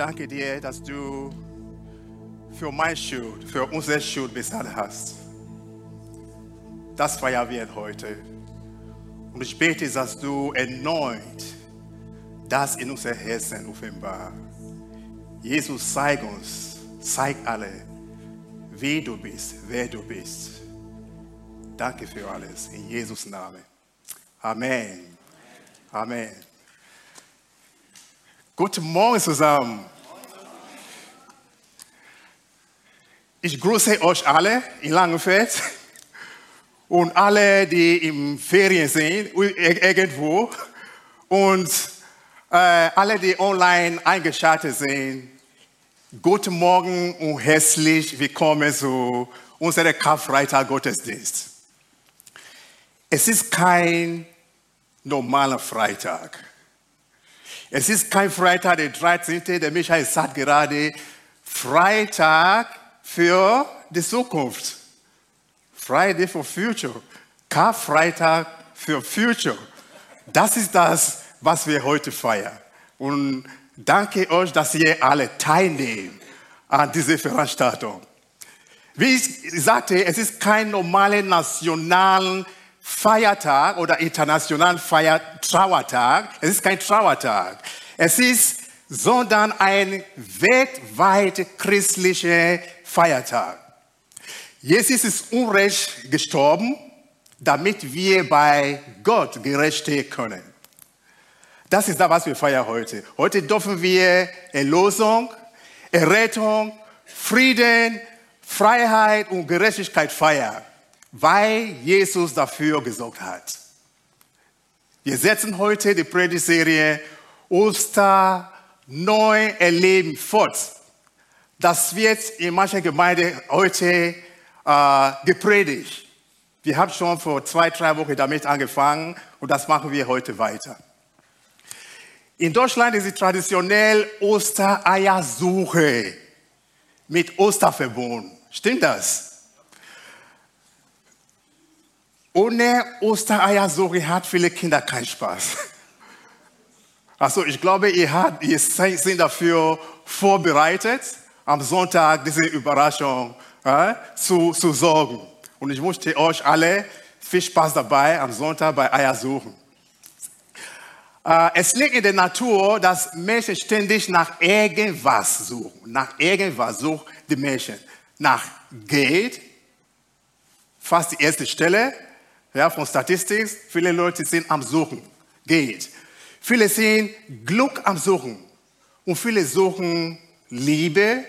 Danke dir, dass du für meine Schuld, für unsere Schuld bezahlt hast. Das feiern wir heute. Und ich bete, dass du erneut das in unser Herzen offenbar. Jesus, zeig uns, zeig alle, wie du bist, wer du bist. Danke für alles. In Jesus' Namen. Amen. Amen. Guten Morgen zusammen. Ich grüße euch alle in Langenfeld und alle, die im Ferien sind, irgendwo und äh, alle, die online eingeschaltet sind. Guten Morgen und herzlich willkommen zu unserem Karfreitag Gottesdienst. Es ist kein normaler Freitag. Es ist kein Freitag, der 13. Der Michael sagt gerade, Freitag für die Zukunft. Friday for Future. Karfreitag für Future. Das ist das, was wir heute feiern. Und danke euch, dass ihr alle teilnehmt an dieser Veranstaltung. Wie ich sagte, es ist kein normaler nationaler Feiertag oder internationalen Feier Trauertag. Es ist kein Trauertag. Es ist, sondern ein weltweit christlicher Feiertag. Jesus ist unrecht gestorben, damit wir bei Gott gerecht stehen können. Das ist das, was wir feiern heute. Heute dürfen wir Erlösung, Errettung, Frieden, Freiheit und Gerechtigkeit feiern weil Jesus dafür gesorgt hat. Wir setzen heute die Predigtserie Oster neu erleben fort. Das wird in mancher Gemeinde heute äh, gepredigt. Wir haben schon vor zwei, drei Wochen damit angefangen und das machen wir heute weiter. In Deutschland ist die traditionell Ostereiersuche mit Oster verbunden. Stimmt das? Ohne Ostereiersuche hat viele Kinder keinen Spaß. Also ich glaube, ihr, habt, ihr seid dafür vorbereitet, am Sonntag diese Überraschung äh, zu, zu sorgen. Und ich wünsche euch alle viel Spaß dabei am Sonntag bei Eiersuchen. Äh, es liegt in der Natur, dass Menschen ständig nach irgendwas suchen. Nach irgendwas suchen die Menschen. Nach Geld, fast die erste Stelle, ja, von Statistik, viele Leute sind am Suchen, Geld. Viele sind Glück am Suchen und viele suchen Liebe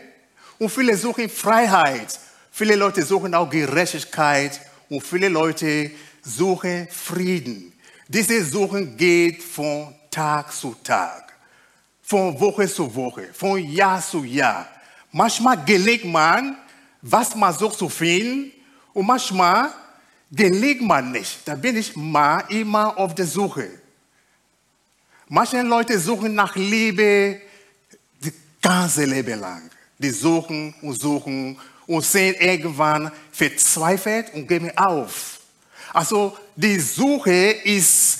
und viele suchen Freiheit. Viele Leute suchen auch Gerechtigkeit und viele Leute suchen Frieden. Diese Suchen geht von Tag zu Tag, von Woche zu Woche, von Jahr zu Jahr. Manchmal gelingt man, was man sucht zu finden und manchmal gelingt man nicht. Da bin ich mal immer auf der Suche. Manche Leute suchen nach Liebe das ganze Leben lang. Die suchen und suchen und sind irgendwann verzweifelt und geben auf. Also die Suche ist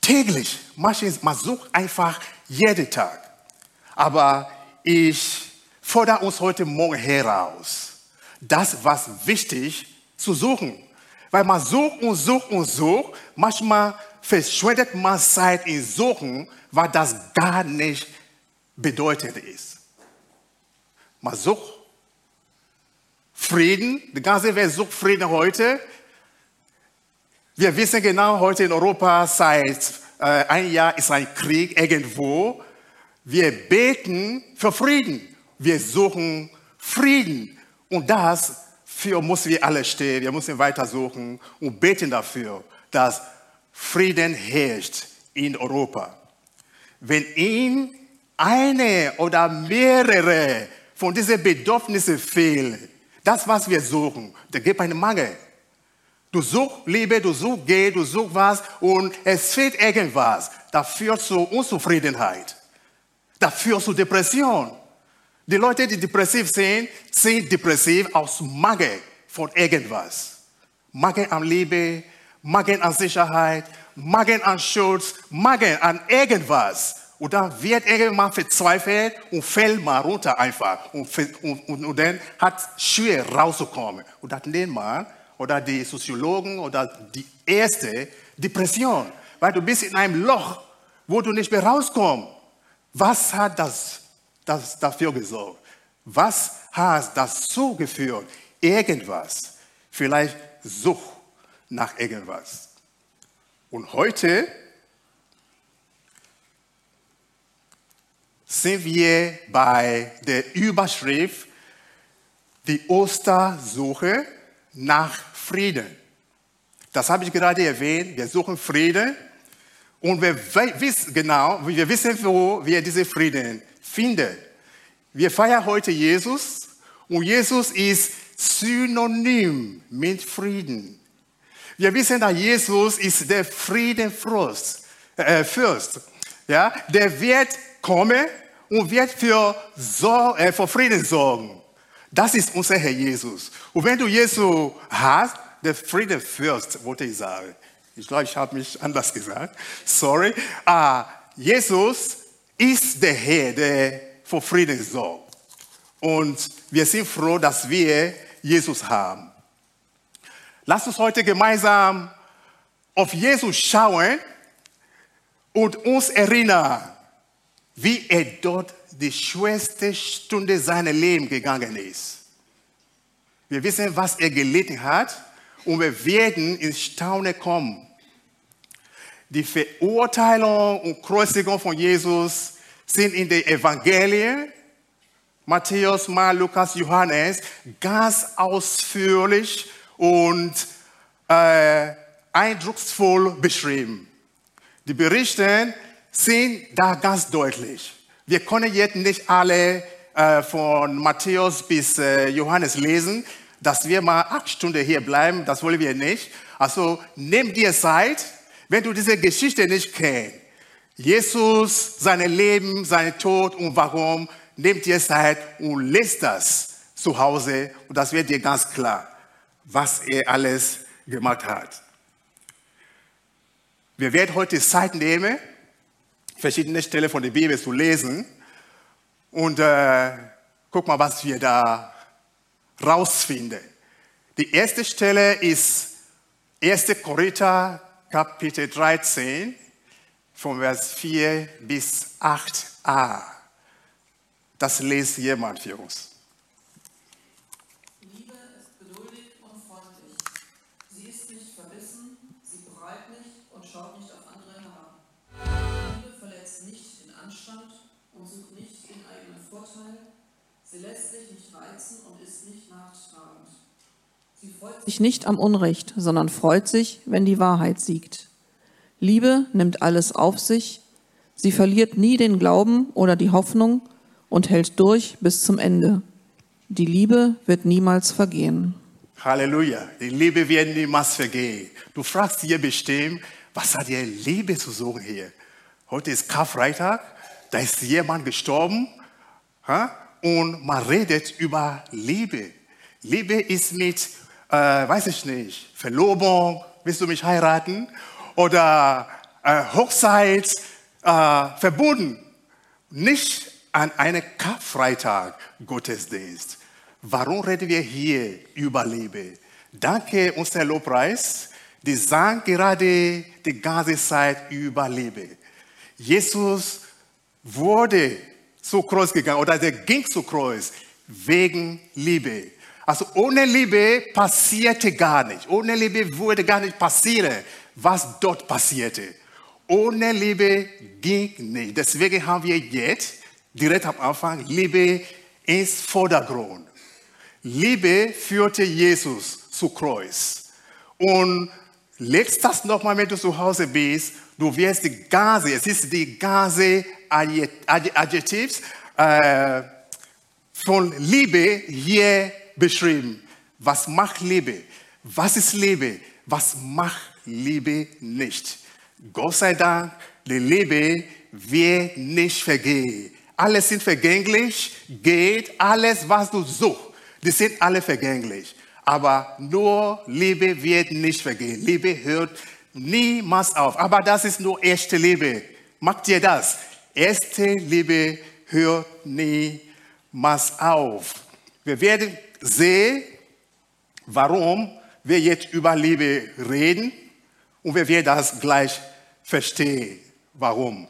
täglich. Manche, man sucht einfach jeden Tag. Aber ich fordere uns heute Morgen heraus, das, was wichtig zu suchen. Weil man sucht und sucht und sucht. Manchmal verschwendet man Zeit in Suchen, weil das gar nicht bedeutend ist. Man sucht Frieden. Die ganze Welt sucht Frieden heute. Wir wissen genau, heute in Europa seit äh, ein Jahr ist ein Krieg irgendwo. Wir beten für Frieden. Wir suchen Frieden. Und das für müssen wir alle stehen, wir müssen weitersuchen und beten dafür, dass Frieden herrscht in Europa. Wenn Ihnen eine oder mehrere von diesen Bedürfnissen fehlen, das, was wir suchen, da gibt einen Mangel. Du suchst Liebe, du suchst Geld, du suchst was und es fehlt irgendwas. Das führt zu Unzufriedenheit. Das führt zu Depression. Die Leute, die depressiv sind, sind depressiv aus Mangel von irgendwas. Mangel an Liebe, Mangel an Sicherheit, Mangel an Schutz, Mangel an irgendwas. Und dann wird irgendwann verzweifelt und fällt mal runter einfach. Und, und, und, und dann hat schwer rauszukommen. Und dann nennt man, oder die Soziologen, oder die erste Depression. Weil du bist in einem Loch, wo du nicht mehr rauskommst. Was hat das, das dafür gesorgt? Was hat so geführt? Irgendwas. Vielleicht Sucht nach irgendwas. Und heute sind wir bei der Überschrift die Ostersuche nach Frieden. Das habe ich gerade erwähnt. Wir suchen Frieden und wir wissen genau, wir wissen, wo wir diesen Frieden finden. Wir feiern heute Jesus und Jesus ist synonym mit Frieden. Wir wissen, dass Jesus ist der Friedenfürst. Äh, Fürst, ja, der wird kommen und wird für, so, äh, für Frieden sorgen. Das ist unser Herr Jesus. Und wenn du Jesus hast, der Friedenfürst, wollte ich sagen. Ich glaube, ich habe mich anders gesagt. Sorry. Uh, Jesus ist der Herr, der für Frieden sorgt. Und wir sind froh, dass wir Jesus haben. Lass uns heute gemeinsam auf Jesus schauen und uns erinnern, wie er dort die schwerste Stunde seines Lebens gegangen ist. Wir wissen, was er gelitten hat und wir werden ins Staunen kommen. Die Verurteilung und Kreuzigung von Jesus sind in den Evangelien, Matthäus, Mark, Lukas, Johannes, ganz ausführlich und äh, eindrucksvoll beschrieben. Die Berichte sind da ganz deutlich. Wir können jetzt nicht alle äh, von Matthäus bis äh, Johannes lesen, dass wir mal acht Stunden hier bleiben, das wollen wir nicht. Also nimm dir Zeit, wenn du diese Geschichte nicht kennst. Jesus, sein Leben, sein Tod und warum, nimm dir Zeit und lest das zu Hause und das wird dir ganz klar was er alles gemacht hat. Wir werden heute Zeit nehmen, verschiedene Stellen von der Bibel zu lesen und äh, guck mal, was wir da rausfinden. Die erste Stelle ist 1. Korinther Kapitel 13 von Vers 4 bis 8a. Das lest jemand für uns. Sich nicht am Unrecht, sondern freut sich, wenn die Wahrheit siegt. Liebe nimmt alles auf sich, sie verliert nie den Glauben oder die Hoffnung und hält durch bis zum Ende. Die Liebe wird niemals vergehen. Halleluja, die Liebe wird niemals vergehen. Du fragst hier bestimmt, was hat die Liebe zu suchen hier? Heute ist Karfreitag, da ist jemand gestorben und man redet über Liebe. Liebe ist mit äh, weiß ich nicht, Verlobung, willst du mich heiraten? Oder äh, Hochzeit äh, verbunden. Nicht an einem Karfreitag Gottesdienst. Warum reden wir hier über Liebe? Danke, unser Lobpreis. Die sagen gerade die ganze Zeit über Liebe. Jesus wurde zu Kreuz gegangen oder der ging zu Kreuz wegen Liebe. Also ohne Liebe passierte gar nicht. Ohne Liebe würde gar nicht passieren, was dort passierte. Ohne Liebe ging nicht. Deswegen haben wir jetzt direkt am Anfang Liebe ins Vordergrund. Liebe führte Jesus zu Kreuz. Und legst das nochmal, wenn du zu Hause bist, du wirst die ganze, es ist die ganze Adjektivs äh, von Liebe hier beschrieben. Was macht Liebe? Was ist Liebe? Was macht Liebe nicht? Gott sei Dank, die Liebe wird nicht vergehen. Alles sind vergänglich, geht alles, was du suchst. Die sind alle vergänglich. Aber nur Liebe wird nicht vergehen. Liebe hört niemals auf. Aber das ist nur echte Liebe. Macht dir das? Erste Liebe hört niemals auf. Wir werden sehen, warum wir jetzt über Liebe reden und wir werden das gleich verstehen, warum.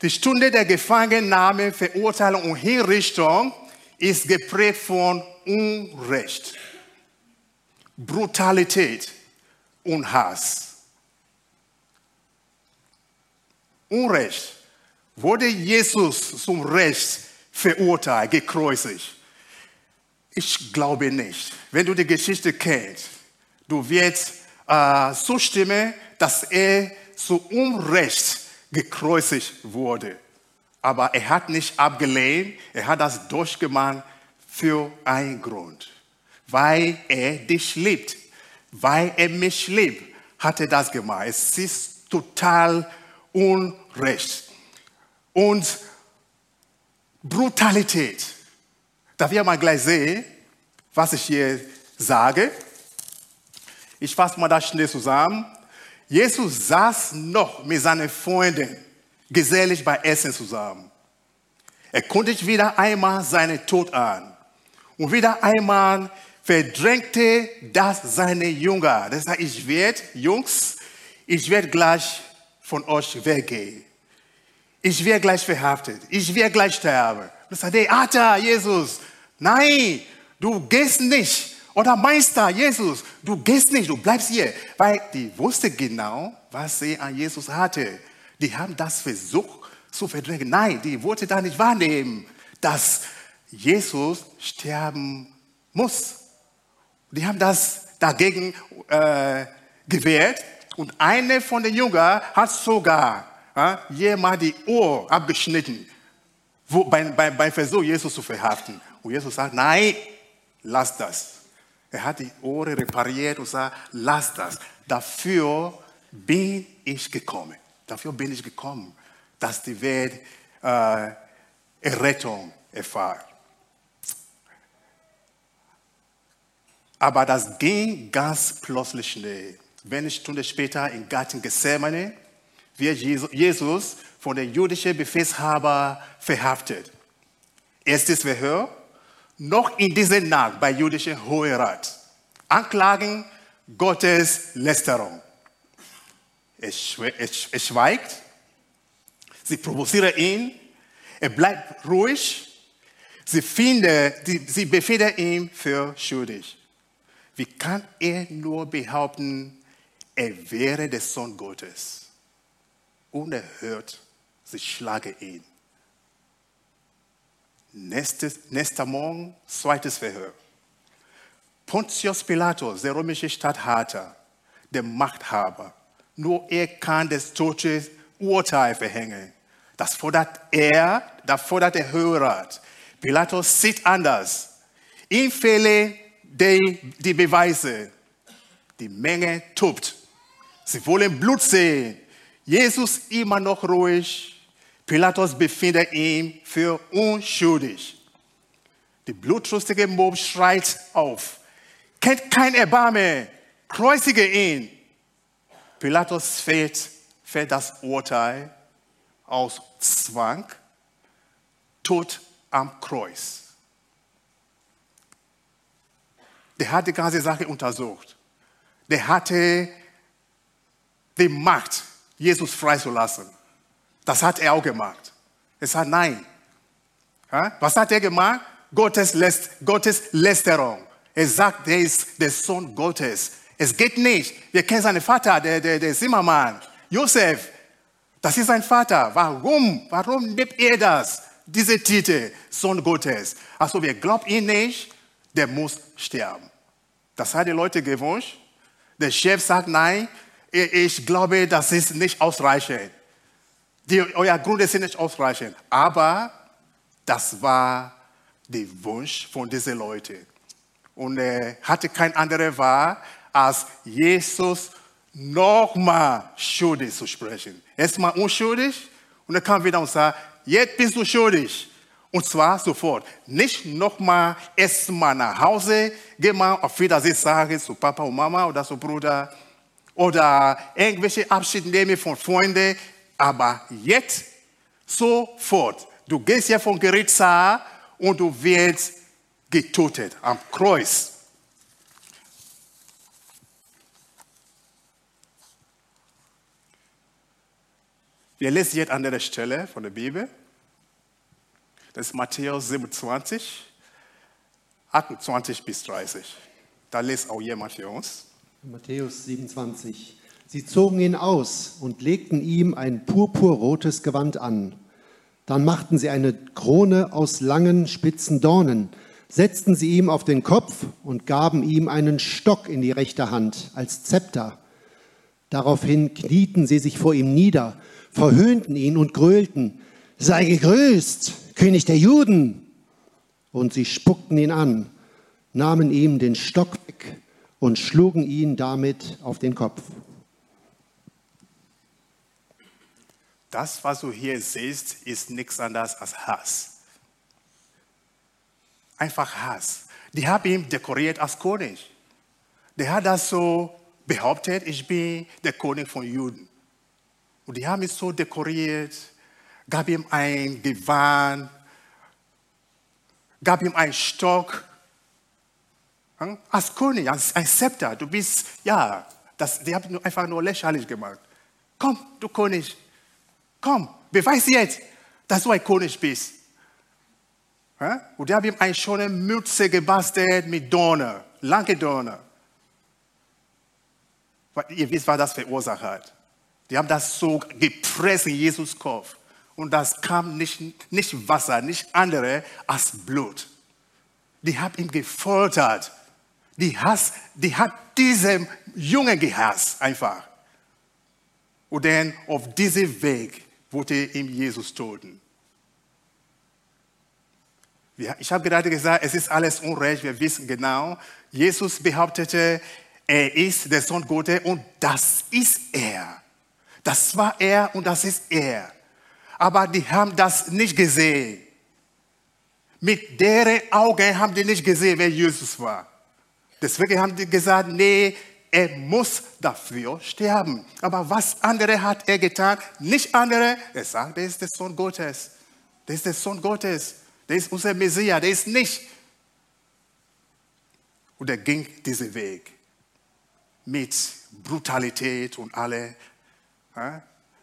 Die Stunde der Gefangennahme, Verurteilung und Hinrichtung ist geprägt von Unrecht, Brutalität und Hass. Unrecht wurde Jesus zum Recht verurteilt, gekreuzigt. Ich glaube nicht. Wenn du die Geschichte kennst, du wirst äh, zustimmen, dass er zu Unrecht gekreuzigt wurde. Aber er hat nicht abgelehnt, er hat das durchgemacht für einen Grund. Weil er dich liebt, weil er mich liebt, hat er das gemacht. Es ist total Unrecht. Und Brutalität. Da wir mal gleich sehen, was ich hier sage. Ich fasse mal das schnell zusammen. Jesus saß noch mit seinen Freunden gesellig bei Essen zusammen. Er kündigte wieder einmal seinen Tod an. Und wieder einmal verdrängte das seine Jünger. Das heißt, ich werde, Jungs, ich werde gleich von euch weggehen. Ich werde gleich verhaftet. Ich werde gleich sterben. Das sagt, hey, Ata, Jesus, nein, du gehst nicht. Oder Meister, Jesus, du gehst nicht, du bleibst hier. Weil die wusste genau, was sie an Jesus hatte. Die haben das versucht zu verdrängen. Nein, die wollte da nicht wahrnehmen, dass Jesus sterben muss. Die haben das dagegen äh, gewehrt. Und eine von den Jüngern hat sogar äh, die Ohr abgeschnitten, wo, beim, beim, beim Versuch, Jesus zu verhaften. Und Jesus sagt, nein, lass das. Er hat die Ohren repariert und sagt, lass das. Dafür bin ich gekommen. Dafür bin ich gekommen, dass die Welt äh, Errettung erfahrt. Aber das ging ganz plötzlich schnell. Wenn Stunde später im Garten Gethsemane wird Jesus von den jüdischen Befehlshaber verhaftet. Erstes Verhör, noch in dieser Nacht bei jüdischen Hoherat. Anklagen Gottes Lästerung. Er schweigt, sie provozieren ihn, er bleibt ruhig, sie, finden, sie befinden ihn für schuldig. Wie kann er nur behaupten, er wäre der Sohn Gottes? Unerhört, sie schlagen ihn. Nächstes, nächster Morgen, zweites Verhör. Pontius Pilatus, der römische Statthalter, der Machthaber, nur er kann das tote Urteil verhängen. Das fordert er, das fordert der Hörer. Pilatus sieht anders. Ihm fehlen die, die Beweise. Die Menge tobt. Sie wollen Blut sehen. Jesus immer noch ruhig. Pilatus befindet ihn für unschuldig. Die blutrüstige Mob schreit auf. Kennt kein Erbarmen. Kreuzige ihn. Pilatus fällt, fällt das Urteil aus Zwang. Tod am Kreuz. Der hat die ganze Sache untersucht. Der hatte die Macht, Jesus freizulassen. Das hat er auch gemacht. Er sagt nein. Was hat er gemacht? Gottes, Läst Gottes Lästerung. Er sagt, er ist der Sohn Gottes. Es geht nicht. Wir kennen seinen Vater, der, der, der Zimmermann, Josef. Das ist sein Vater. Warum? Warum nimmt er das? Diese Titel, Sohn Gottes. Also, wer glaubt ihn nicht, der muss sterben. Das hat die Leute gewünscht. Der Chef sagt, nein, ich glaube, das ist nicht ausreichend. Die, euer Gründe sind nicht ausreichend. Aber das war der Wunsch von diesen Leuten. Und er hatte kein anderer Wahl, als Jesus nochmal schuldig zu sprechen. Erstmal unschuldig und er kam wieder und sagt, jetzt bist du schuldig. Und zwar sofort. Nicht nochmal erstmal nach Hause, geh mal auf Wiedersehen sagen zu Papa und Mama oder zu Bruder oder irgendwelche Abschied nehmen von Freunden. Aber jetzt Sofort. Du gehst hier vom Gerichtssaal und du wirst getötet am Kreuz. Wir lesen jetzt an der Stelle von der Bibel. Das ist Matthäus 27, 28 bis 30. Da liest auch jemand für uns. Matthäus 27. Sie zogen ihn aus und legten ihm ein purpurrotes Gewand an. Dann machten sie eine Krone aus langen, spitzen Dornen, setzten sie ihm auf den Kopf und gaben ihm einen Stock in die rechte Hand als Zepter. Daraufhin knieten sie sich vor ihm nieder, verhöhnten ihn und gröhlten, sei gegrüßt, König der Juden. Und sie spuckten ihn an, nahmen ihm den Stock weg und schlugen ihn damit auf den Kopf. Das, was du hier siehst, ist nichts anderes als Hass. Einfach Hass. Die haben ihn dekoriert als König. Der hat das so behauptet, ich bin der König von Juden. Und die haben ihn so dekoriert, gab ihm ein Gewand, gab ihm einen Stock. Hm? Als König, als ein Zepter, du bist, ja, das, die haben einfach nur lächerlich gemacht. Komm, du König, Komm, beweis jetzt, dass du ein König bist. Und die haben ihm eine schöne Mütze gebastelt mit Dornen, lange Dornen. Ihr wisst, was das verursacht hat. Die haben das so gepresst in Jesus Kopf. Und das kam nicht, nicht Wasser, nicht andere als Blut. Die haben ihn gefoltert. Die, Hass, die hat diesen Jungen gehasst, einfach. Und dann auf diesem Weg wurde ihm Jesus toten. Ich habe gerade gesagt, es ist alles Unrecht. Wir wissen genau, Jesus behauptete, er ist der Sohn Gottes und das ist er. Das war er und das ist er. Aber die haben das nicht gesehen. Mit deren Augen haben die nicht gesehen, wer Jesus war. Deswegen haben die gesagt, nee, er muss dafür sterben. Aber was andere hat er getan? Nicht andere. Er sagt, der ist der Sohn Gottes. Der ist der Sohn Gottes. Der ist unser Messias. Der ist nicht. Und er ging diesen Weg mit Brutalität und alle.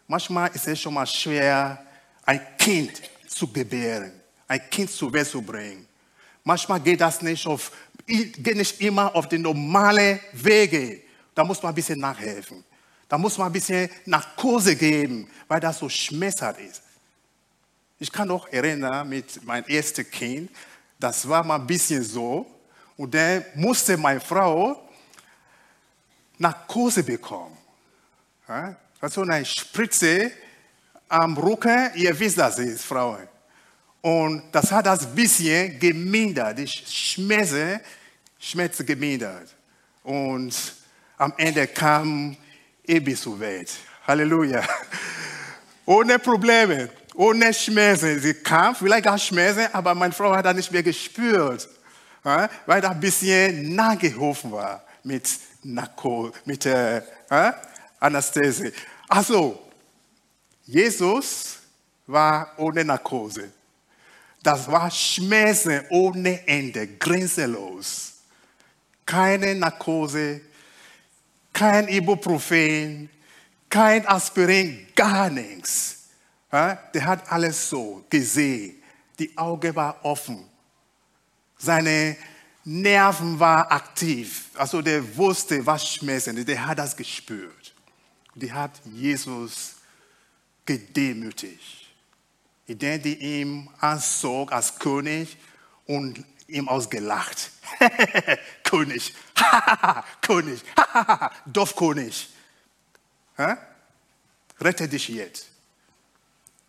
Manchmal ist es schon mal schwer, ein Kind zu gebären, ein Kind zur Welt zu bringen. Manchmal geht das nicht auf geht nicht immer auf den normalen Wege. Da muss man ein bisschen nachhelfen. Da muss man ein bisschen Narkose geben, weil das so schmerzhaft ist. Ich kann noch erinnern mit meinem ersten Kind, das war mal ein bisschen so. Und dann musste meine Frau Narkose bekommen. Also eine Spritze am Rücken, ihr wisst das, ist Frauen. Und das hat das bisschen gemindert, die Schmerzen, Schmerzen gemindert. Und am Ende kam Ebi zur Welt. Halleluja. Ohne Probleme, ohne Schmerzen. Sie kam, vielleicht auch Schmerzen, aber meine Frau hat das nicht mehr gespürt, weil da ein bisschen nachgeholfen war mit, Narko, mit äh, Anästhesie. Also, Jesus war ohne Narkose. Das war Schmerzen ohne Ende, grenzenlos. Keine Narkose, kein Ibuprofen, kein Aspirin, gar nichts. Der hat alles so gesehen. Die Augen waren offen. Seine Nerven waren aktiv. Also der wusste, was Schmerzen ist. Der hat das gespürt. Die hat Jesus gedemütigt indem die ihm anzog als König und ihm ausgelacht. König, König, Dorfkönig. Rette dich jetzt.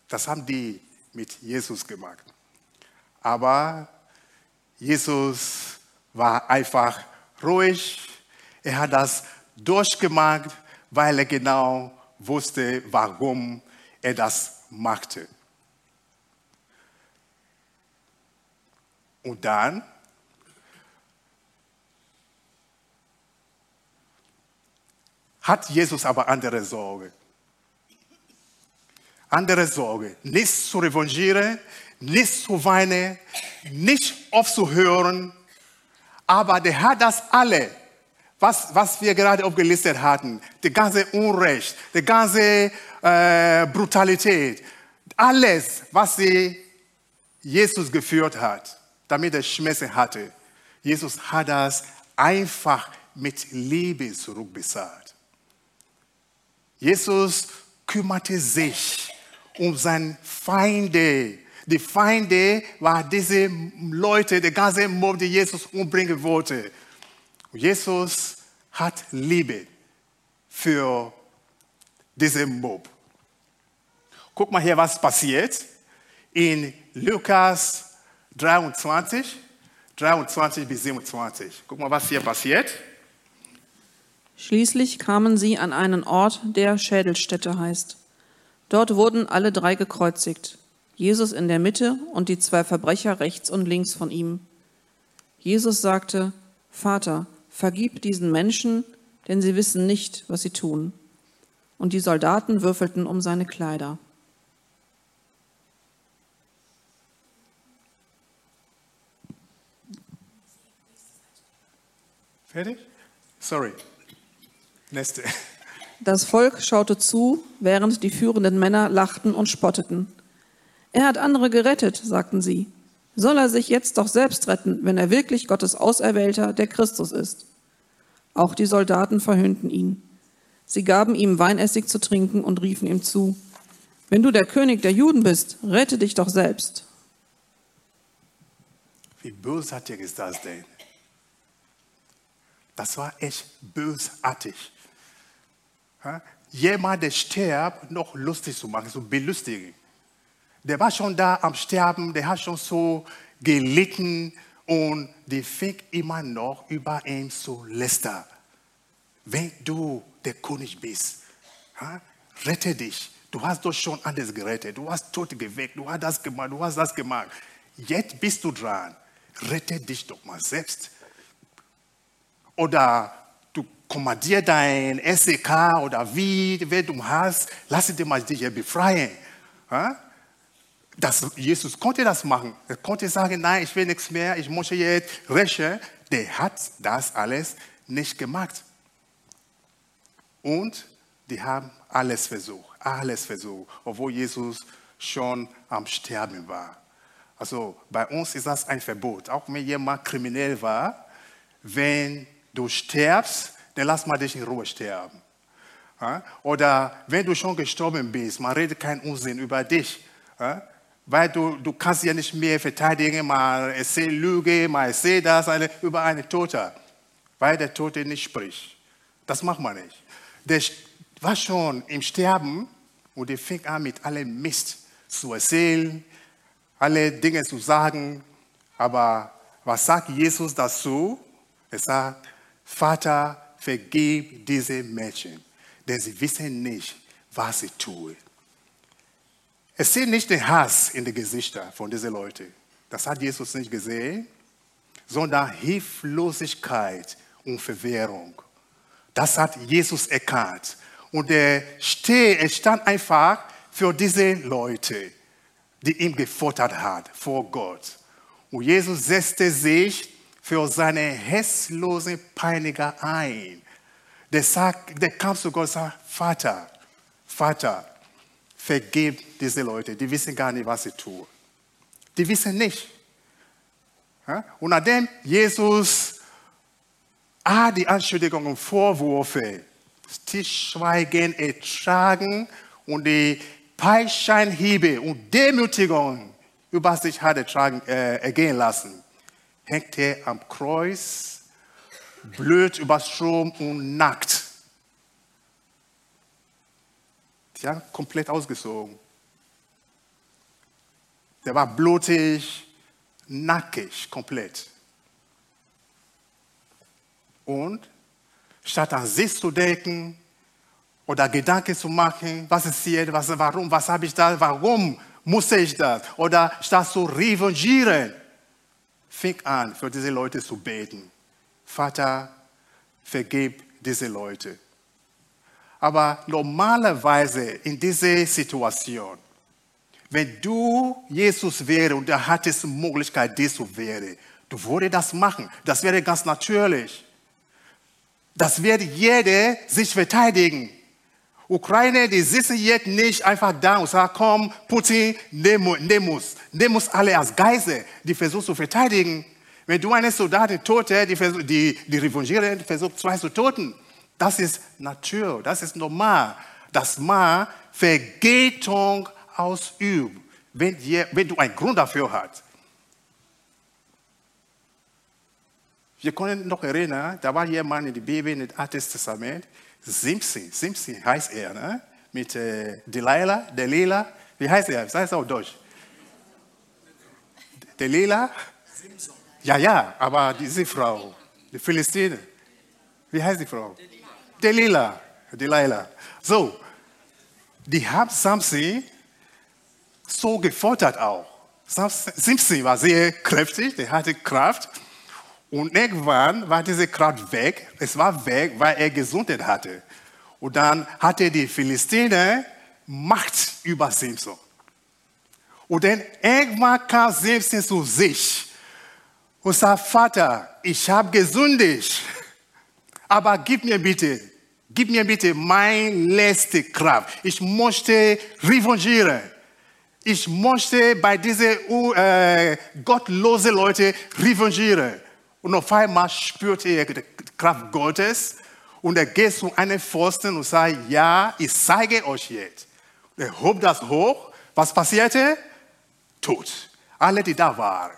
Das haben die mit Jesus gemacht. Aber Jesus war einfach ruhig. Er hat das durchgemacht, weil er genau wusste, warum er das machte. Und dann hat Jesus aber andere Sorge. andere Sorge, nicht zu revanchieren, nicht zu weinen, nicht aufzuhören, aber der hat das alle, was, was wir gerade aufgelistet hatten, die ganze Unrecht, die ganze äh, Brutalität, alles, was sie Jesus geführt hat, damit er Schmerzen hatte. Jesus hat das einfach mit Liebe zurückbezahlt. Jesus kümmerte sich um seine Feinde. Die Feinde waren diese Leute, der ganze Mob, die Jesus umbringen wollte. Jesus hat Liebe für diese Mob. Guck mal hier, was passiert in Lukas 23, 23 bis 27. Guck mal, was hier passiert. Schließlich kamen sie an einen Ort, der Schädelstätte heißt. Dort wurden alle drei gekreuzigt, Jesus in der Mitte und die zwei Verbrecher rechts und links von ihm. Jesus sagte, Vater, vergib diesen Menschen, denn sie wissen nicht, was sie tun. Und die Soldaten würfelten um seine Kleider. Fertig? Sorry. Nächste. Das Volk schaute zu, während die führenden Männer lachten und spotteten. Er hat andere gerettet, sagten sie. Soll er sich jetzt doch selbst retten, wenn er wirklich Gottes Auserwählter, der Christus ist? Auch die Soldaten verhöhnten ihn. Sie gaben ihm Weinessig zu trinken und riefen ihm zu, wenn du der König der Juden bist, rette dich doch selbst. Wie bösartig ist das denn? Das war echt bösartig. Jemand, der stirbt, noch lustig zu machen, so belustigen. Der war schon da am Sterben, der hat schon so gelitten und die fing immer noch über ihn zu lästern. Wenn du der König bist, rette dich. Du hast doch schon alles gerettet. Du hast Tote geweckt. Du hast das gemacht. Du hast das gemacht. Jetzt bist du dran. Rette dich doch mal selbst. Oder du kommandierst dein SEK oder wie, wer du hast. Lass dich mal dich befreien. Das, Jesus konnte das machen. Er konnte sagen, nein, ich will nichts mehr. Ich muss jetzt rächen. Der hat das alles nicht gemacht. Und die haben alles versucht, alles versucht, obwohl Jesus schon am Sterben war. Also bei uns ist das ein Verbot. Auch wenn jemand kriminell war, wenn du stirbst, dann lass mal dich in Ruhe sterben. Oder wenn du schon gestorben bist, man redet keinen Unsinn über dich. Weil du, du kannst ja nicht mehr verteidigen, mal erzähl Lüge, mal erzähl das eine, über einen Tote. Weil der Tote nicht spricht. Das macht man nicht. Der war schon im Sterben und der fing an mit allem Mist zu erzählen, alle Dinge zu sagen. Aber was sagt Jesus dazu? Er sagt, Vater, vergib diese Mädchen, denn sie wissen nicht, was sie tun. Es sieht nicht den Hass in den Gesichtern von diesen Leuten. Das hat Jesus nicht gesehen, sondern Hilflosigkeit und Verwehrung. Das hat Jesus erkannt. Und er, stand einfach für diese Leute, die ihm gefordert hat vor Gott. Und Jesus setzte sich für seine hässlosen Peiniger ein. Der, sagt, der kam zu Gott und sagt, Vater, Vater, vergib diese Leute, die wissen gar nicht, was sie tun. Die wissen nicht. Und nachdem Jesus all die Anschuldigungen und Vorwürfe Stillschweigen ertragen und die Peitscheinhiebe und Demütigung über sich hat ertragen, äh, ergehen lassen, hängt er am Kreuz, blöd über Strom und nackt. Ja, komplett ausgezogen. Der war blutig, nackig, komplett. Und statt an sich zu denken oder Gedanken zu machen, was ist hier, was, warum, was habe ich da, warum musste ich das? Oder statt zu revanchieren, fing an, für diese Leute zu beten. Vater, vergib diese Leute. Aber normalerweise in dieser Situation, wenn du Jesus wäre und er hattest Möglichkeit, dies zu werden, du würdest das machen. Das wäre ganz natürlich. Das wird jeder sich verteidigen. Ukraine, die sitzen jetzt nicht einfach da und sagen, komm, Putin, nimm uns. Nimm uns alle als Geisel, die versuchen zu verteidigen. Wenn du einen Soldaten tote, die, die, die revanchieren, versucht zwei zu toten. Das ist Natur, das ist normal, dass man Vergeltung ausübt, wenn, wenn du einen Grund dafür hast. Wir können noch erinnern, da war jemand in der Bibel, in dem Alten Testament, Simpson, Simpson heißt er, ne? mit äh, Delilah, Delilah, wie heißt er? Das heißt auch Deutsch. Delilah? Simpson. Ja, ja, aber diese Frau, die Philistine, wie heißt die Frau? Delilah. Delilah. So, die haben Samson so gefoltert auch. Samson war sehr kräftig, der hatte Kraft. Und irgendwann war diese Kraft weg. Es war weg, weil er Gesundheit hatte. Und dann hatte die Philistiner Macht über Simson. Und dann irgendwann kam Simson zu sich und sagte, Vater, ich habe gesündigt, aber gib mir bitte, gib mir bitte meine letzte Kraft. Ich möchte revanchieren. Ich möchte bei diesen äh, gottlosen Leuten revanchieren. Und auf einmal spürte er die Kraft Gottes und er geht zu einem Pfosten und sagt, ja, ich zeige euch jetzt. Er hob das hoch. Was passierte? Tod. Alle, die da waren.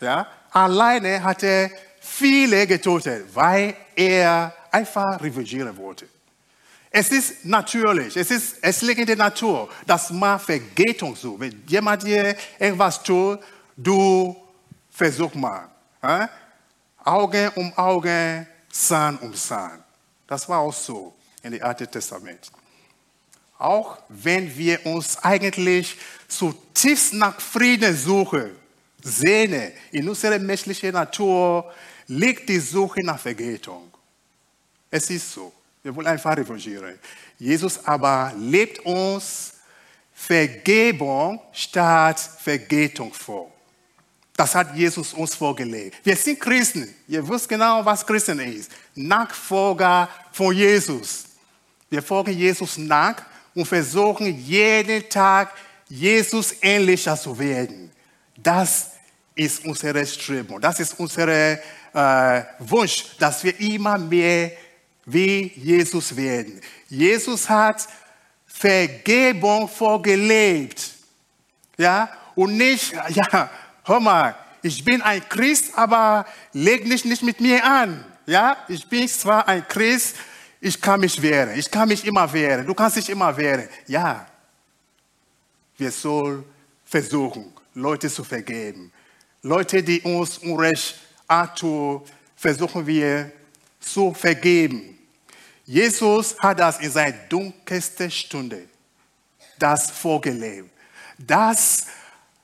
Ja? Alleine hat er viele getötet, weil er einfach revanchieren wollte. Es ist natürlich, es, ist, es liegt in der Natur, dass man Vergeltung sucht. Wenn jemand dir irgendwas tut, du versuch mal. Ja? Auge um Auge, Zahn um Zahn. Das war auch so in dem Alten Testament. Auch wenn wir uns eigentlich zutiefst nach Frieden suchen, sehnen, in unserer menschlichen Natur liegt die Suche nach Vergeltung. Es ist so. Wir wollen einfach revanchieren. Jesus aber lebt uns Vergebung statt Vergeltung vor. Das hat Jesus uns vorgelegt. Wir sind Christen. Ihr wisst genau, was Christen ist. Nachfolger von Jesus. Wir folgen Jesus nach und versuchen jeden Tag Jesus ähnlicher zu werden. Das ist unsere Strebung. Das ist unser äh, Wunsch, dass wir immer mehr wie Jesus werden. Jesus hat Vergebung vorgelebt. Ja, und nicht, ja, hör mal, ich bin ein Christ, aber leg dich nicht mit mir an. Ja, ich bin zwar ein Christ, ich kann mich wehren, ich kann mich immer wehren, du kannst dich immer wehren. Ja, wir sollen versuchen, Leute zu vergeben. Leute, die uns Unrecht antun, versuchen wir zu vergeben. Jesus hat das in seiner dunkelsten Stunde, das vorgelebt. Das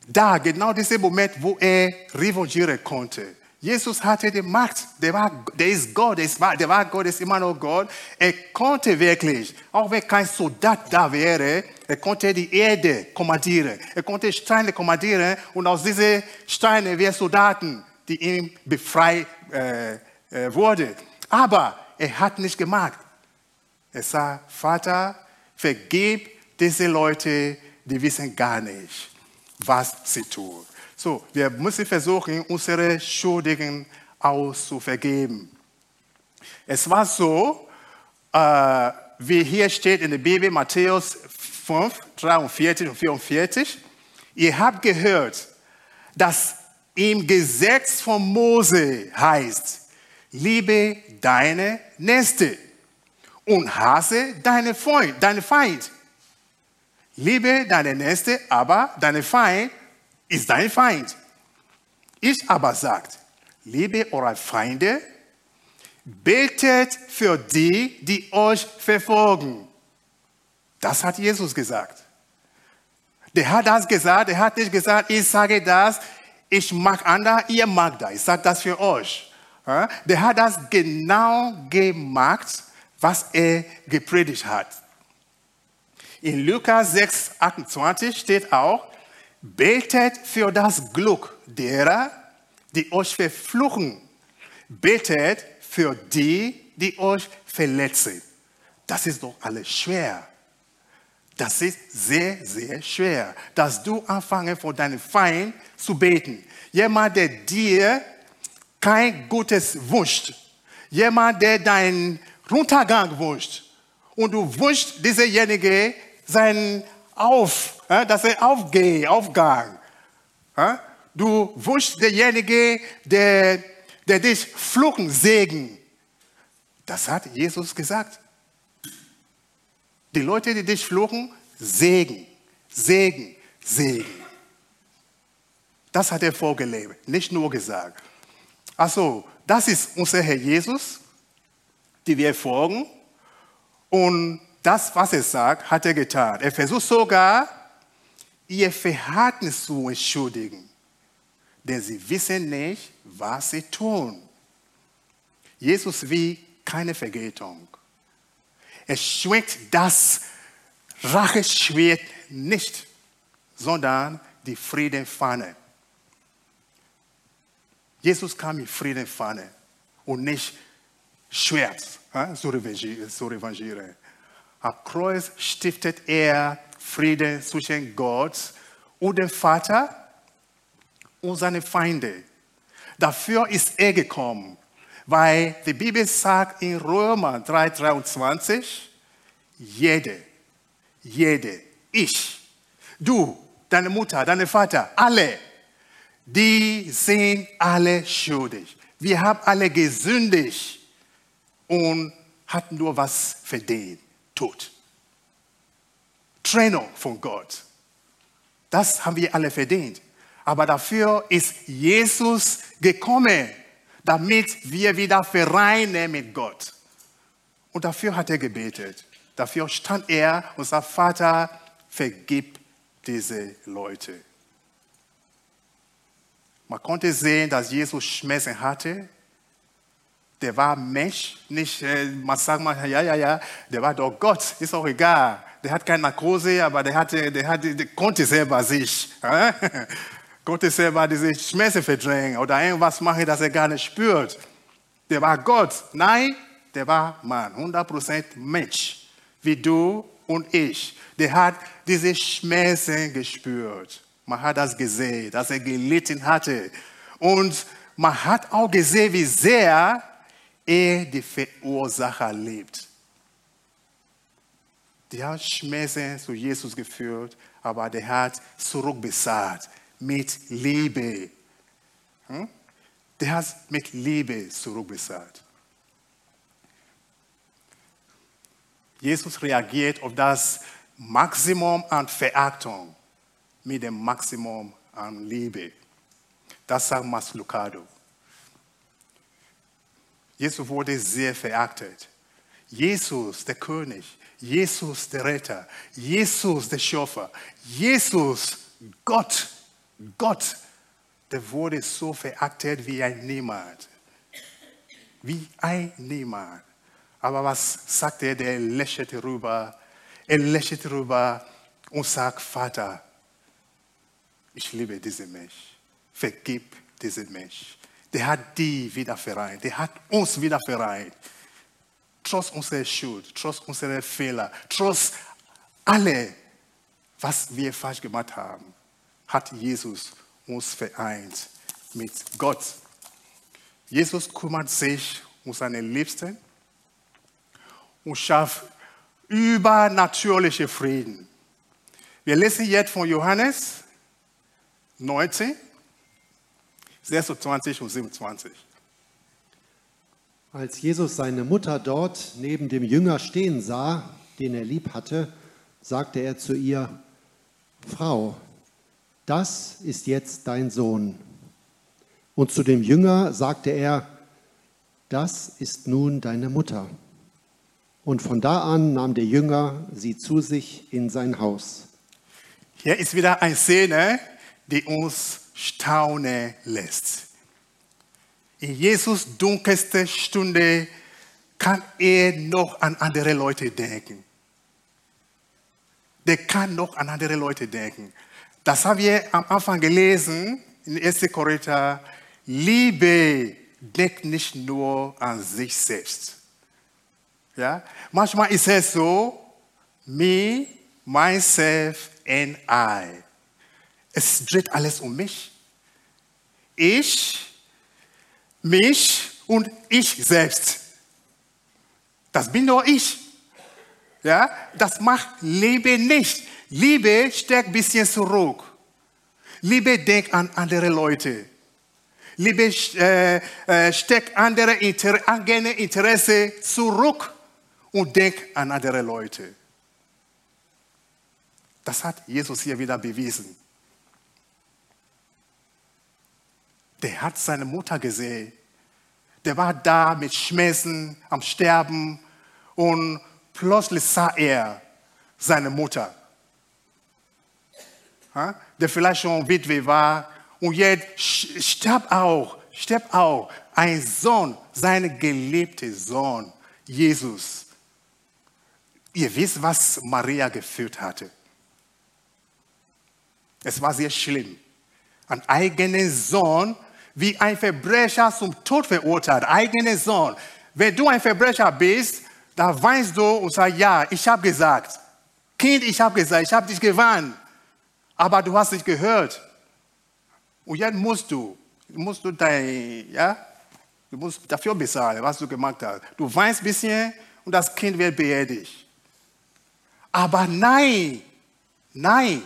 da, genau dieser Moment, wo er revanchieren konnte. Jesus hatte die Macht, der, war, der ist Gott, der, ist, der war Gott, der ist immer noch Gott. Er konnte wirklich, auch wenn kein Soldat da wäre, er konnte die Erde kommandieren. Er konnte Steine kommandieren und aus diesen Steinen wären Soldaten, die ihm befreit äh, äh, wurden. Aber er hat nicht gemacht. Er sagt, Vater, vergib diese Leute, die wissen gar nicht was sie tun. So, wir müssen versuchen, unsere Schuldigen auszuvergeben. Es war so, äh, wie hier steht in der Bibel, Matthäus 5, 43 und 44. Ihr habt gehört, dass im Gesetz von Mose heißt, liebe deine Nächste und hasse deine Freund, deine Feind. Liebe deine Nächste, aber deine Feind ist dein Feind. Ich aber sagt, liebe eure Feinde, betet für die, die euch verfolgen. Das hat Jesus gesagt. Der hat das gesagt, der hat nicht gesagt, ich sage das, ich mag andere, ihr mag das. Ich sage das für euch. Der hat das genau gemacht, was er gepredigt hat. In Lukas 6, 28 steht auch, betet für das Glück derer, die euch verfluchen. Betet für die, die euch verletzen. Das ist doch alles schwer. Das ist sehr, sehr schwer, dass du anfangen vor deinem Feind zu beten. Jemand, der dir kein Gutes wünscht. Jemand, der deinen Runtergang wünscht. Und du wünschst dieserjenige seinen Auf, dass er aufgeht, Aufgang. Du wünschst derjenige, der, der dich fluchen, Segen. Das hat Jesus gesagt. Die Leute, die dich fluchen, Segen, Segen, Segen. Das hat er vorgelebt, nicht nur gesagt. Also, das ist unser Herr Jesus, die wir folgen. Und das, was er sagt, hat er getan. Er versucht sogar, ihr Verhalten zu entschuldigen. Denn sie wissen nicht, was sie tun. Jesus will keine Vergeltung. Er schwingt das Racheschwert nicht, sondern die Friedenfahne. Jesus kam mit Friedenfahne und nicht Schwert zu revanchieren. Am Kreuz stiftet er Frieden zwischen Gott und dem Vater und seinen Feinden. Dafür ist er gekommen, weil die Bibel sagt in Römer 3,23, jede, jede, ich, du, deine Mutter, deine Vater, alle, die sind alle schuldig. Wir haben alle gesündigt und hatten nur was verdient, Tod. Trennung von Gott. Das haben wir alle verdient. Aber dafür ist Jesus gekommen damit wir wieder vereinen mit Gott. Und dafür hat er gebetet. Dafür stand er und sagte, Vater, vergib diese Leute. Man konnte sehen, dass Jesus Schmerzen hatte. Der war Mensch, nicht, man sagt mal, ja, ja, ja, der war doch Gott, ist auch egal. Der hat keine Narkose, aber der, hatte, der, hatte, der konnte selber sich. konnte selber diese Schmerzen verdrängen oder irgendwas machen, das er gar nicht spürt. Der war Gott. Nein, der war Mann, 100% Mensch, wie du und ich. Der hat diese Schmerzen gespürt. Man hat das gesehen, dass er gelitten hatte. Und man hat auch gesehen, wie sehr er die Verursacher liebt. Der hat Schmerzen zu Jesus geführt, aber der hat zurückbezahlt mit Liebe. Hm? Der hat mit Liebe zurückbezahlt. Jesus reagiert auf das Maximum an Verachtung mit dem Maximum an Liebe. Das sagt Mas Lucado. Jesus wurde sehr verachtet. Jesus, der König, Jesus, der Retter, Jesus, der Schöpfer, Jesus, Gott, Gott, der wurde so verachtet wie ein Niemand. Wie ein Niemand. Aber was sagt er? Der lächelt rüber. Er lächelt rüber und sagt, Vater, ich liebe diesen Mensch. Vergib diesen Mensch. Der hat die wieder vereint. Der hat uns wieder vereint. Trotz unserer Schuld, trotz unserer Fehler, trotz alle, was wir falsch gemacht haben hat Jesus uns vereint mit Gott. Jesus kümmert sich um seine Liebsten und schafft übernatürliche Frieden. Wir lesen jetzt von Johannes 19, 26 und 27. Als Jesus seine Mutter dort neben dem Jünger stehen sah, den er lieb hatte, sagte er zu ihr, Frau, das ist jetzt dein Sohn. Und zu dem Jünger sagte er, das ist nun deine Mutter. Und von da an nahm der Jünger sie zu sich in sein Haus. Hier ist wieder eine Szene, die uns staunen lässt. In Jesus dunkelste Stunde kann er noch an andere Leute denken. Der kann noch an andere Leute denken. Das haben wir am Anfang gelesen in 1. Korinther. Liebe denkt nicht nur an sich selbst. Ja? Manchmal ist es so, me, myself and I. Es dreht alles um mich. Ich, mich und ich selbst. Das bin nur ich. Ja, das macht Liebe nicht. Liebe steckt ein bisschen zurück. Liebe denkt an andere Leute. Liebe äh, äh, steckt andere Inter eigene Interesse zurück und denkt an andere Leute. Das hat Jesus hier wieder bewiesen. Der hat seine Mutter gesehen. Der war da mit Schmerzen, am Sterben und plötzlich sah er seine Mutter, der vielleicht schon Witwe war und jetzt starb auch, starb auch ein Sohn, sein geliebter Sohn, Jesus. Ihr wisst, was Maria geführt hatte. Es war sehr schlimm. Ein eigener Sohn, wie ein Verbrecher zum Tod verurteilt, eigener Sohn. Wenn du ein Verbrecher bist, da weinst du und sagst, ja, ich habe gesagt. Kind, ich habe gesagt, ich habe dich gewarnt. Aber du hast nicht gehört. Und jetzt musst du, musst du dein, ja, du musst dafür bezahlen, was du gemacht hast. Du weinst ein bisschen und das Kind wird beerdigt. Aber nein, nein,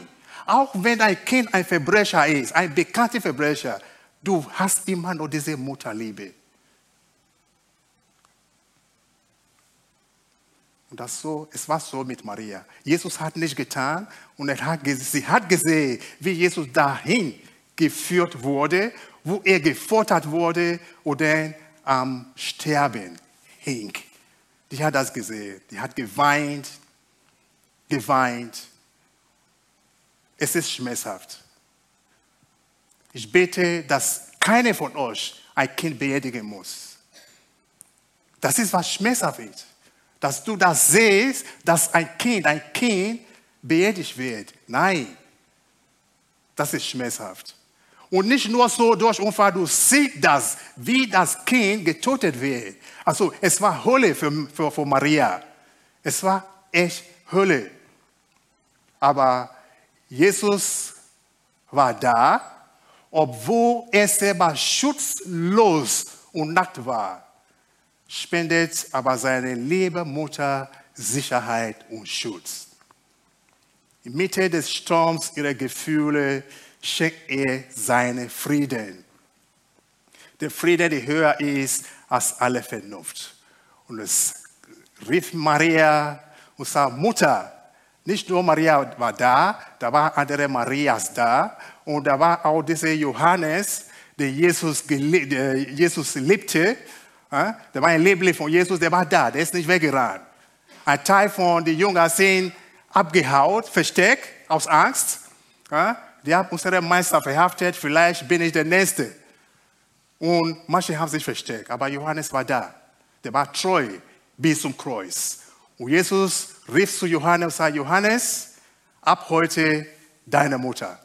auch wenn ein Kind ein Verbrecher ist, ein bekannter Verbrecher, du hast immer noch diese Mutterliebe. Und das so, es war so mit Maria. Jesus hat nicht getan und er hat, sie hat gesehen, wie Jesus dahin geführt wurde, wo er gefoltert wurde oder am Sterben hing. Die hat das gesehen. Die hat geweint, geweint. Es ist schmerzhaft. Ich bete, dass keiner von euch ein Kind beerdigen muss. Das ist, was schmerzhaft dass du das siehst, dass ein Kind, ein Kind beerdigt wird. Nein, das ist schmerzhaft. Und nicht nur so durch Unfall, du siehst das, wie das Kind getötet wird. Also es war Hölle für, für, für Maria. Es war echt Hölle. Aber Jesus war da, obwohl er selber schutzlos und nackt war spendet aber seine liebe Mutter Sicherheit und Schutz. In Mitte des Sturms ihrer Gefühle schenkt er seinen Frieden. Der Frieden, der höher ist als alle Vernunft. Und es rief Maria und sagte, Mutter, nicht nur Maria war da, da waren andere Marias da und da war auch dieser Johannes, der Jesus, der Jesus liebte der war ein Liebling von Jesus, der war da, der ist nicht weggerannt. Ein Teil von den Jüngern sind abgehaut, versteckt, aus Angst. Die haben unsere Meister verhaftet, vielleicht bin ich der Nächste. Und manche haben sich versteckt, aber Johannes war da. Der war treu bis zum Kreuz. Und Jesus rief zu Johannes und sagte, Johannes, ab heute deine Mutter.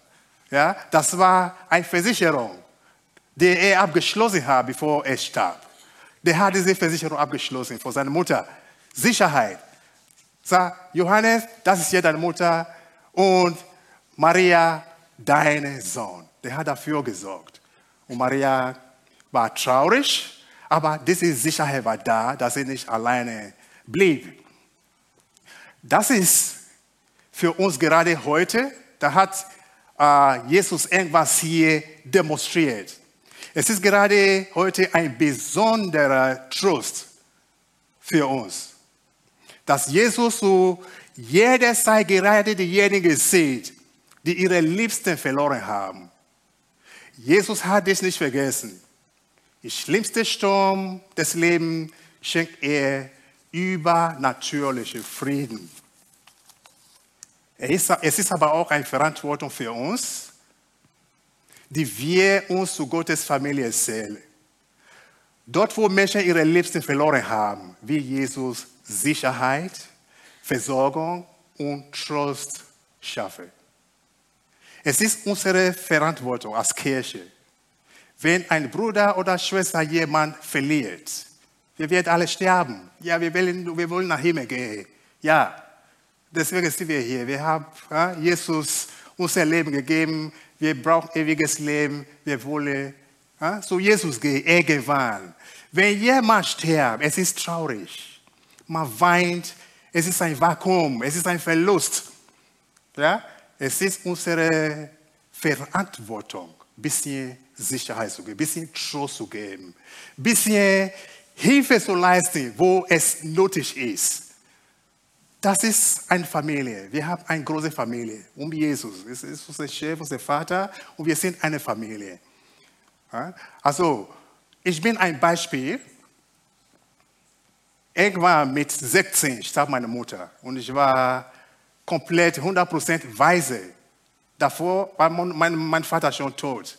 Ja, das war eine Versicherung, die er abgeschlossen hat, bevor er starb der hat diese Versicherung abgeschlossen vor seiner Mutter. Sicherheit. Sag, Johannes, das ist hier deine Mutter und Maria, dein Sohn. Der hat dafür gesorgt. Und Maria war traurig, aber diese Sicherheit war da, dass sie nicht alleine blieb. Das ist für uns gerade heute, da hat Jesus irgendwas hier demonstriert. Es ist gerade heute ein besonderer Trost für uns, dass Jesus zu jeder Zeit gerade diejenigen sieht, die ihre Liebsten verloren haben. Jesus hat es nicht vergessen. Im schlimmsten Sturm des Lebens schenkt er übernatürlichen Frieden. Es ist aber auch eine Verantwortung für uns, die wir uns zu Gottes Familie zählen. Dort, wo Menschen ihre Liebsten verloren haben, will Jesus Sicherheit, Versorgung und Trost schaffen. Es ist unsere Verantwortung als Kirche, wenn ein Bruder oder Schwester jemand verliert. Wir werden alle sterben. Ja, wir wollen, wir wollen nach Himmel gehen. Ja, deswegen sind wir hier. Wir haben Jesus unser Leben gegeben. Wir brauchen ewiges Leben. Wir wollen zu Jesus gehen, irgendwann. Wenn jemand stirbt, es ist traurig. Man weint. Es ist ein Vakuum. Es ist ein Verlust. Ja? Es ist unsere Verantwortung, ein bisschen Sicherheit zu geben, ein bisschen Trost zu geben, ein bisschen Hilfe zu leisten, wo es nötig ist. Das ist eine Familie. Wir haben eine große Familie um Jesus. Es ist unser Chef, unser Vater und wir sind eine Familie. Also, ich bin ein Beispiel. Irgendwann mit 16 starb meine Mutter und ich war komplett 100% weise. Davor war mein, mein Vater schon tot.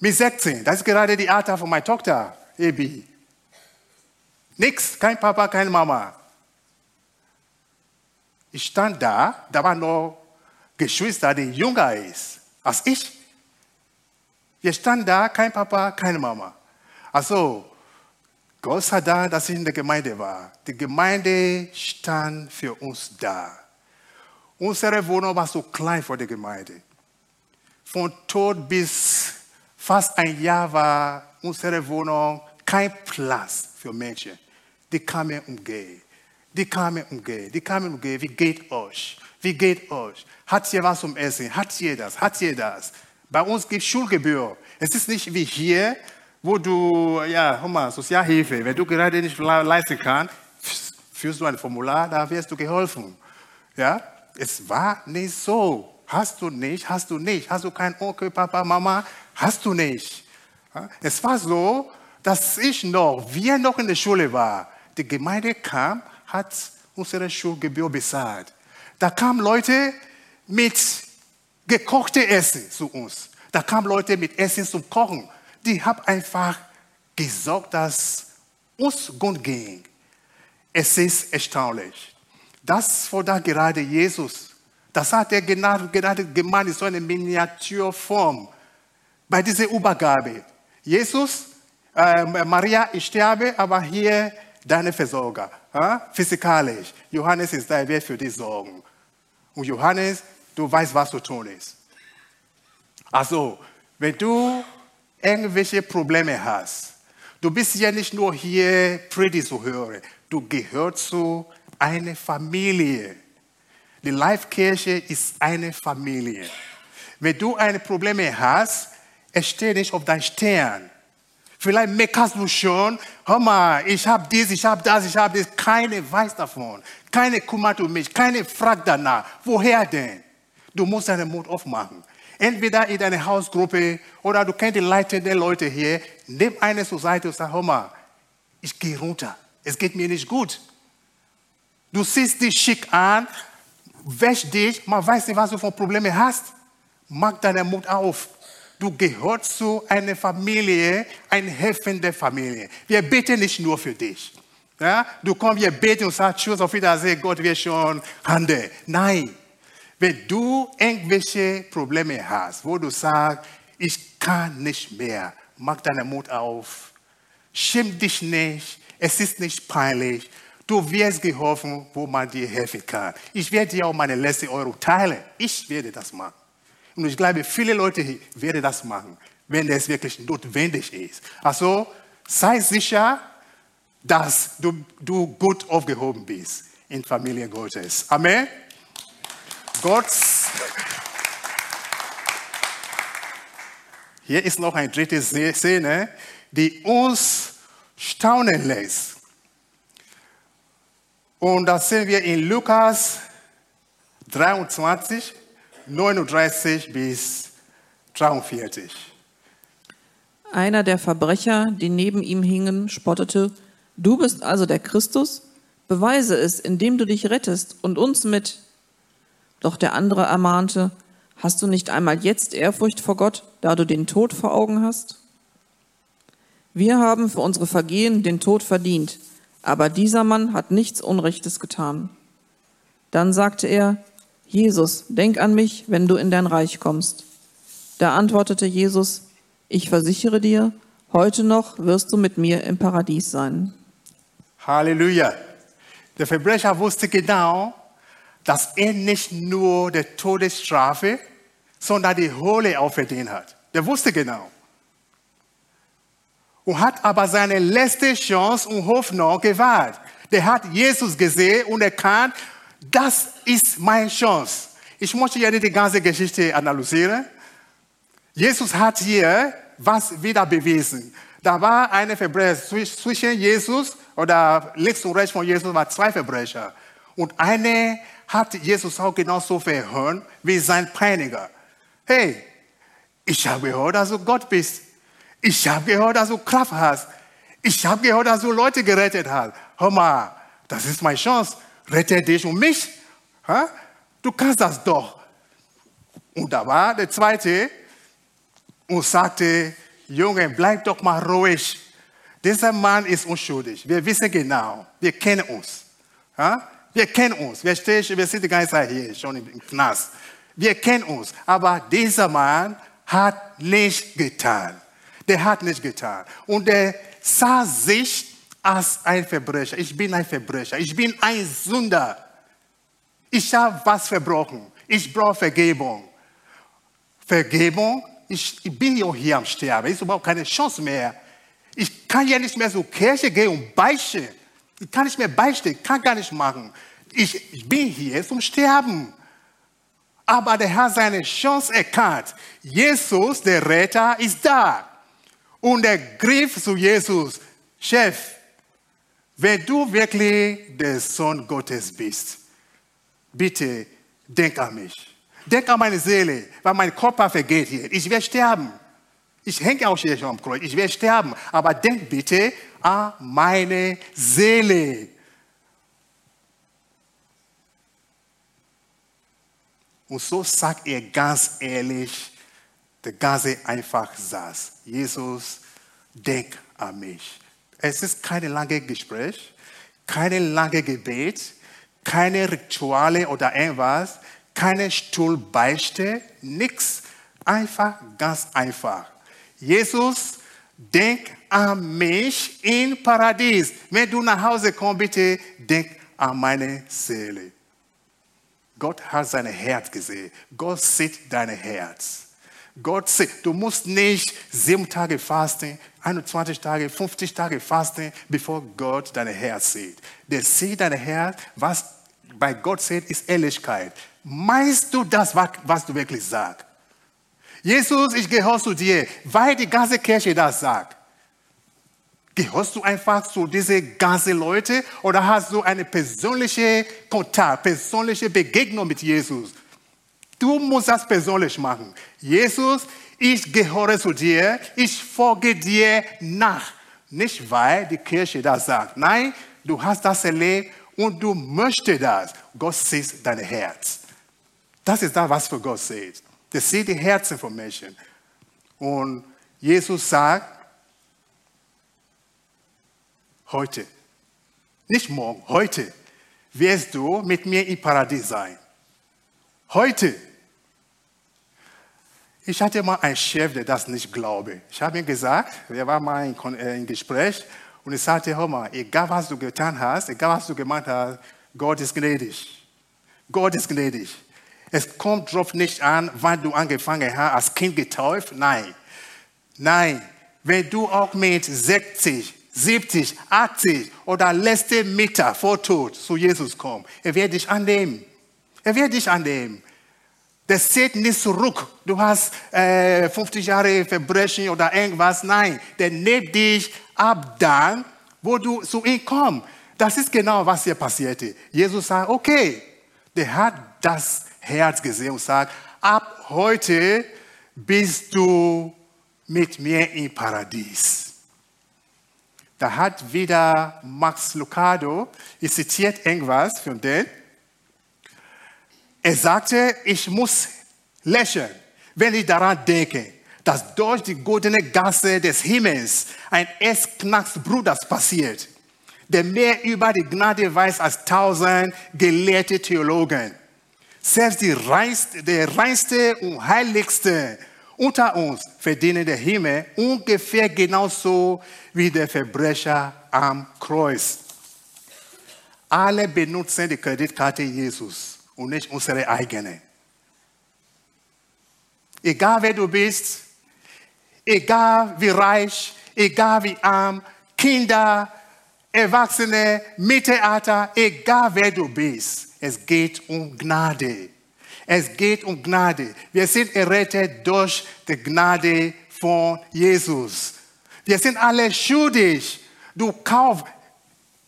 Mit 16, das ist gerade die Alter von meiner Tochter, Ebi. Nix, kein Papa, keine Mama. Ich stand da, da war noch Geschwister, die jünger ist als ich. Wir standen da, kein Papa, keine Mama. Also, Gott sei Dank, dass ich in der Gemeinde war. Die Gemeinde stand für uns da. Unsere Wohnung war so klein vor der Gemeinde. Von Tod bis fast ein Jahr war unsere Wohnung kein Platz für Menschen. Die kamen und gehen. Die kamen und gehen. Die kamen und gehen. Wie geht euch? Wie geht euch? Hat ihr was zum Essen? Hat ihr das? Hat ihr das? Bei uns gibt es Schulgebühr. Es ist nicht wie hier, wo du, ja, hör mal, Sozialhilfe, wenn du gerade nicht leisten kannst, führst du ein Formular, da wirst du geholfen. Ja, es war nicht so. Hast du nicht, hast du nicht, hast du keinen Onkel, Papa, Mama, hast du nicht. Es war so, dass ich noch, wir noch in der Schule waren, die Gemeinde kam, hat unsere Schulgebühr bezahlt. Da kamen Leute mit gekochte Essen zu uns. Da kamen Leute mit Essen zum Kochen. Die haben einfach gesorgt, dass uns gut ging. Es ist erstaunlich. Das da gerade Jesus. Das hat er gerade in so einer Miniaturform. Bei dieser Übergabe. Jesus, äh, Maria, ich sterbe, aber hier deine Versorger. Physikalisch. Johannes ist da, er wird für dich sorgen. Und Johannes, du weißt, was zu tun ist. Also, wenn du irgendwelche Probleme hast, du bist ja nicht nur hier Predigt zu hören, du gehörst zu einer Familie. Die Live-Kirche ist eine Familie. Wenn du eine Probleme hast, es nicht auf dein Stern. Vielleicht meckerst du schon, hör mal, ich habe dies, ich habe das, ich habe das. Keine weiß davon. Keine kümmert um mich. Keine fragt danach. Woher denn? Du musst deinen Mund aufmachen. Entweder in deiner Hausgruppe oder du kennst die leitenden Leute hier. Nimm eine zur Seite und sag, hör mal, ich gehe runter. Es geht mir nicht gut. Du siehst dich schick an, wäsch dich, man weiß nicht, was du für Probleme hast. Mach deinen Mund auf. Du gehörst zu einer Familie, eine helfende Familie. Wir beten nicht nur für dich. Ja? Du kommst, wir beten und sagst, Tschüss, auf Wiedersehen, Gott wird schon handeln. Nein. Wenn du irgendwelche Probleme hast, wo du sagst, ich kann nicht mehr, mach deinen Mut auf. Schäm dich nicht. Es ist nicht peinlich. Du wirst geholfen, wo man dir helfen kann. Ich werde dir auch meine letzte Euro teilen. Ich werde das machen. Und ich glaube, viele Leute werden das machen, wenn es wirklich notwendig ist. Also sei sicher, dass du, du gut aufgehoben bist in Familie Gottes. Amen. Gott. Hier ist noch eine dritte Szene, die uns staunen lässt. Und das sehen wir in Lukas 23, 39 bis 43. Einer der Verbrecher, die neben ihm hingen, spottete, du bist also der Christus? Beweise es, indem du dich rettest und uns mit. Doch der andere ermahnte, hast du nicht einmal jetzt Ehrfurcht vor Gott, da du den Tod vor Augen hast? Wir haben für unsere Vergehen den Tod verdient, aber dieser Mann hat nichts Unrechtes getan. Dann sagte er, Jesus, denk an mich, wenn du in dein Reich kommst. Da antwortete Jesus, ich versichere dir, heute noch wirst du mit mir im Paradies sein. Halleluja. Der Verbrecher wusste genau, dass er nicht nur die Todesstrafe, sondern die Hölle auch verdient hat. Der wusste genau. Und hat aber seine letzte Chance und Hoffnung gewahrt. Der hat Jesus gesehen und erkannt, das ist meine Chance. Ich möchte ja nicht die ganze Geschichte analysieren. Jesus hat hier was wieder bewiesen. Da war eine Verbrecher zwischen Jesus oder links und rechts von Jesus waren zwei Verbrecher. Und eine hat Jesus auch genauso verhören wie sein Peiniger. Hey, ich habe gehört, dass du Gott bist. Ich habe gehört, dass du Kraft hast. Ich habe gehört, dass du Leute gerettet hast. Hör mal, das ist meine Chance. Rette dich und mich. Du kannst das doch. Und da war der zweite und sagte, Junge, bleib doch mal ruhig. Dieser Mann ist unschuldig. Wir wissen genau, wir kennen uns. Wir kennen uns. Wir, stehen, wir sind die ganze Zeit hier, schon im Knast. Wir kennen uns. Aber dieser Mann hat nicht getan. Der hat nicht getan. Und der sah sich als ein Verbrecher. Ich bin ein Verbrecher. Ich bin ein Sünder. Ich habe was verbrochen. Ich brauche Vergebung. Vergebung? Ich, ich bin ja hier am Sterben. Ich habe keine Chance mehr. Ich kann ja nicht mehr zur Kirche gehen und beichten. Ich kann nicht mehr beichten. Ich kann gar nicht machen. Ich, ich bin hier zum Sterben. Aber der hat seine Chance erkannt. Jesus, der Retter, ist da. Und er griff zu Jesus. Chef, wenn du wirklich der Sohn Gottes bist, bitte denk an mich. Denk an meine Seele, weil mein Körper vergeht hier. Ich werde sterben. Ich hänge auch hier schon am Kreuz. Ich werde sterben. Aber denk bitte an meine Seele. Und so sagt er ganz ehrlich, der ganze einfach saß. Jesus, denk an mich. Es ist kein langes Gespräch, keine lange Gebet, keine Rituale oder irgendwas, keine Stuhlbeichte, nichts. Einfach, ganz einfach. Jesus, denk an mich im Paradies. Wenn du nach Hause kommst, bitte denk an meine Seele. Gott hat sein Herz gesehen. Gott sieht dein Herz. Gott sieht, du musst nicht sieben Tage fasten, 21 Tage, 50 Tage fasten, bevor Gott dein Herz sieht. Der sieht dein Herz, was bei Gott sieht, ist Ehrlichkeit. Meinst du das, was du wirklich sagst? Jesus, ich gehöre zu dir, weil die ganze Kirche das sagt. Gehörst du einfach zu diesen ganzen Leuten oder hast du eine persönliche Kontakt, persönliche Begegnung mit Jesus? Du musst das persönlich machen. Jesus, ich gehöre zu dir, ich folge dir nach. Nicht weil die Kirche das sagt. Nein, du hast das erlebt und du möchtest das. Gott sieht dein Herz. Das ist das, was für Gott sieht. Der sieht die Herzen von Menschen. Und Jesus sagt, heute, nicht morgen, heute wirst du mit mir im Paradies sein. Heute. Ich hatte mal einen Chef, der das nicht glaube. Ich habe ihm gesagt, wir waren mal in, äh, Gespräch und ich sagte, hör mal, egal was du getan hast, egal was du gemacht hast, Gott ist gnädig. Gott ist gnädig. Es kommt drauf nicht an, wann du angefangen hast, als Kind getauft. Nein. Nein. Wenn du auch mit 60, 70, 80 oder letzte Meter vor Tod zu Jesus kommst, er wird dich annehmen. Er wird dich annehmen. Der sieht nicht zurück. Du hast äh, 50 Jahre Verbrechen oder irgendwas. Nein, der nimmt dich ab dann, wo du zu ihm kommst. Das ist genau, was hier passierte. Jesus sagt, okay, der hat das Herz gesehen und sagt, ab heute bist du mit mir im Paradies. Da hat wieder Max Lucado, ich zitiert irgendwas von dem, er sagte, ich muss lächeln, wenn ich daran denke, dass durch die goldene Gasse des Himmels ein Essknacksbruders passiert, der mehr über die Gnade weiß als tausend gelehrte Theologen. Selbst reinste, der reinste und heiligste unter uns verdienen der Himmel ungefähr genauso wie der Verbrecher am Kreuz. Alle benutzen die Kreditkarte Jesus und nicht unsere eigene. Egal wer du bist, egal wie reich, egal wie arm, Kinder, Erwachsene, Mittelalter, egal wer du bist, es geht um Gnade. Es geht um Gnade. Wir sind errettet durch die Gnade von Jesus. Wir sind alle schuldig. Du kauf,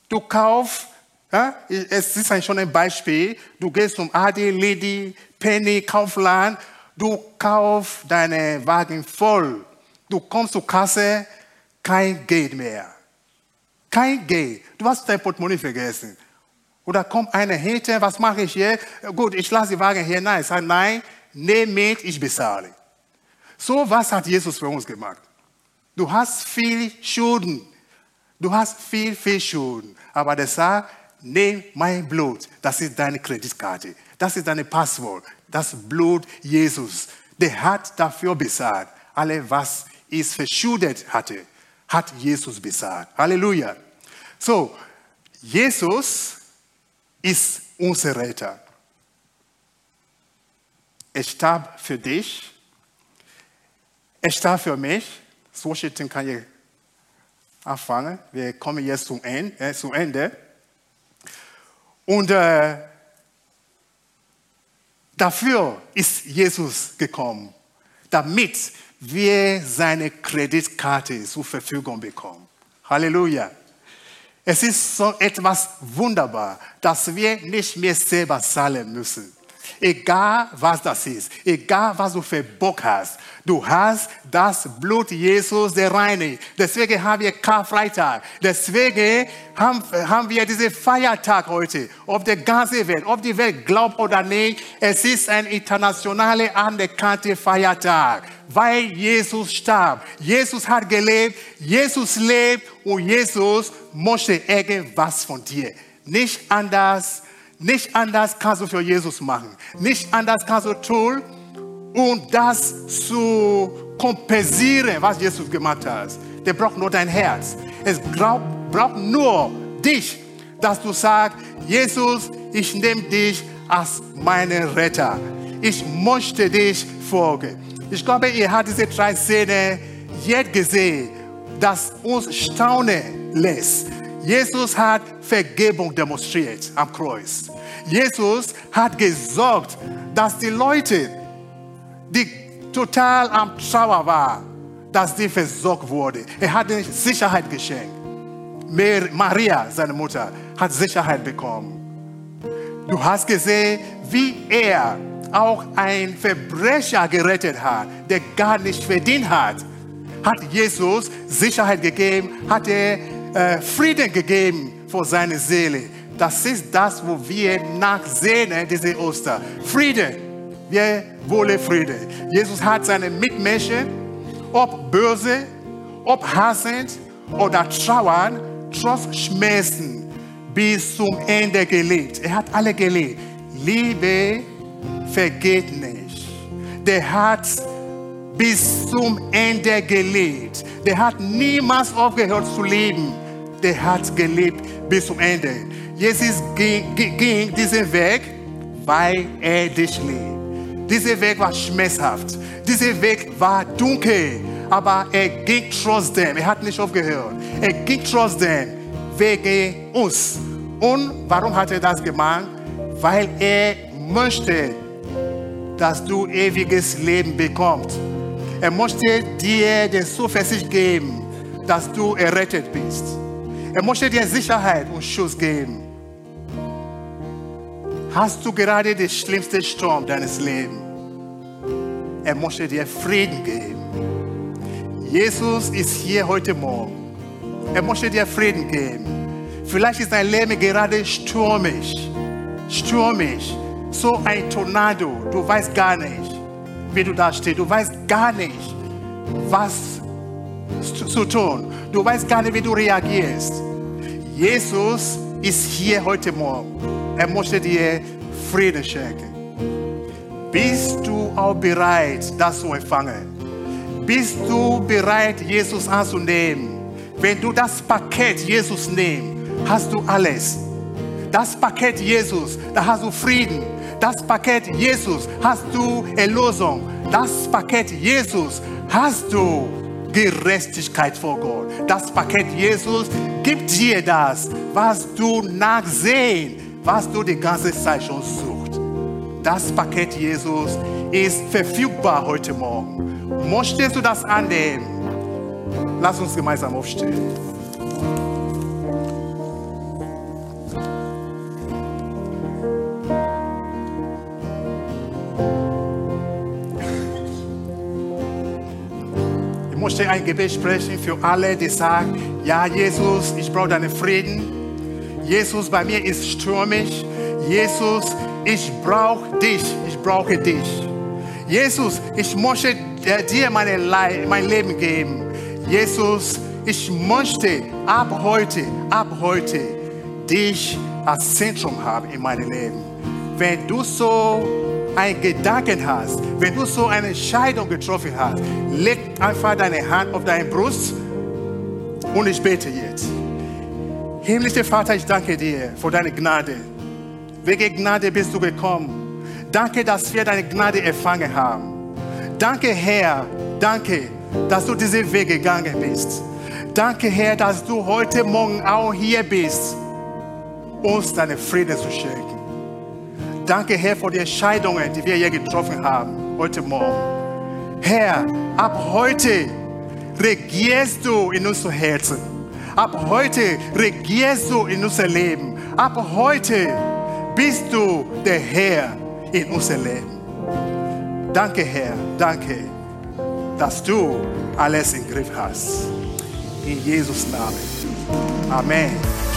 du kauf, ja, es ist schon ein Beispiel. Du gehst zum Adi, Lady, Penny, Kaufland. Du kaufst deine Wagen voll. Du kommst zur Kasse, kein Geld mehr. Kein Geld. Du hast dein Portemonnaie vergessen. Oder kommt einer hinter, was mache ich hier? Gut, ich lasse die Wagen hier. Nein, ich nein, nimm mit, ich bezahle. So was hat Jesus für uns gemacht. Du hast viel Schulden. Du hast viel, viel Schulden. Aber der sagt, nimm mein Blut. Das ist deine Kreditkarte. Das ist deine Passwort. Das Blut Jesus. Der hat dafür bezahlt. Alle, was es verschuldet hatte, hat Jesus bezahlt. Halleluja. So, Jesus ist unser Retter. Er starb für dich. Er starb für mich. Das Washington kann ich anfangen. Wir kommen jetzt zum Ende. Äh, zum Ende. Und äh, dafür ist Jesus gekommen, damit wir seine Kreditkarte zur Verfügung bekommen. Halleluja. Es ist so etwas wunderbar, dass wir nicht mehr selber zahlen müssen. Egal was das ist, egal was du für Bock hast, du hast das Blut Jesus der Reine. Deswegen haben wir Karfreitag. Deswegen haben, haben wir diesen Feiertag heute. Auf der ganzen Welt, ob die Welt glaubt oder nicht, es ist ein internationaler anerkannter Feiertag weil Jesus starb. Jesus hat gelebt, Jesus lebt und Jesus möchte irgendwas von dir. Nicht anders, nicht anders kannst du für Jesus machen. Nicht anders kannst du tun, um das zu kompensieren, was Jesus gemacht hat. Der braucht nur dein Herz. Es braucht nur dich, dass du sagst, Jesus, ich nehme dich als meinen Retter. Ich möchte dich folgen. Ich glaube, ihr habt diese drei Szenen jetzt gesehen, das uns staunen lässt. Jesus hat Vergebung demonstriert am Kreuz. Jesus hat gesorgt, dass die Leute, die total am Trauer waren, dass die versorgt wurden. Er hat ihnen Sicherheit geschenkt. Maria, seine Mutter, hat Sicherheit bekommen. Du hast gesehen, wie er auch ein Verbrecher gerettet hat, der gar nicht verdient hat, hat Jesus Sicherheit gegeben, hat er äh, Frieden gegeben für seine Seele. Das ist das, wo wir nachsehen, diese Oster. Friede. Wir wollen Friede. Jesus hat seine Mitmenschen, ob böse, ob hassend oder trauern, trotz Schmerzen bis zum Ende geliebt. Er hat alle geliebt. Liebe vergeht nicht. Der hat bis zum Ende gelebt. Der hat niemals aufgehört zu leben. Der hat gelebt bis zum Ende. Jesus ging, ging diesen Weg, weil er dich liebt. Dieser Weg war schmerzhaft. Dieser Weg war dunkel. Aber er ging trotzdem. Er hat nicht aufgehört. Er ging trotzdem wegen uns. Und warum hat er das gemacht? Weil er möchte, dass du ewiges Leben bekommst. Er möchte dir den Zuversicht geben, dass du errettet bist. Er möchte dir Sicherheit und Schutz geben. Hast du gerade den schlimmsten Sturm deines Lebens? Er möchte dir Frieden geben. Jesus ist hier heute Morgen. Er möchte dir Frieden geben. Vielleicht ist dein Leben gerade stürmisch. Stürmisch so ein Tornado. Du weißt gar nicht, wie du da stehst. Du weißt gar nicht, was zu tun. Du weißt gar nicht, wie du reagierst. Jesus ist hier heute Morgen. Er möchte dir Frieden schenken. Bist du auch bereit, das zu empfangen? Bist du bereit, Jesus anzunehmen? Wenn du das Paket Jesus nimmst, hast du alles. Das Paket Jesus, da hast du Frieden. Das Paket Jesus hast du Erlösung. Das Paket Jesus hast du Gerechtigkeit vor Gott. Das Paket Jesus gibt dir das, was du nachsehen, was du die ganze Zeit schon suchst. Das Paket Jesus ist verfügbar heute Morgen. Möchtest du das annehmen? Lass uns gemeinsam aufstehen. möchte ein Gebet sprechen für alle, die sagen, ja Jesus, ich brauche deinen Frieden. Jesus, bei mir ist stürmisch. Jesus, ich brauche dich, ich brauche dich. Jesus, ich möchte dir meine Le mein Leben geben. Jesus, ich möchte ab heute, ab heute dich als Zentrum haben in meinem Leben. Wenn du so einen Gedanken hast, wenn du so eine Entscheidung getroffen hast, leg einfach deine Hand auf deine Brust und ich bete jetzt. Himmlischer Vater, ich danke dir für deine Gnade. Wegen Gnade bist du gekommen. Danke, dass wir deine Gnade empfangen haben. Danke, Herr, danke, dass du diesen Weg gegangen bist. Danke, Herr, dass du heute Morgen auch hier bist, uns deine Frieden zu schenken. Danke, Herr, für die Entscheidungen, die wir hier getroffen haben heute Morgen. Herr, ab heute regierst du in unser Herzen. Ab heute regierst du in unser Leben. Ab heute bist du der Herr in unser Leben. Danke, Herr, danke, dass du alles im Griff hast. In Jesus Namen. Amen.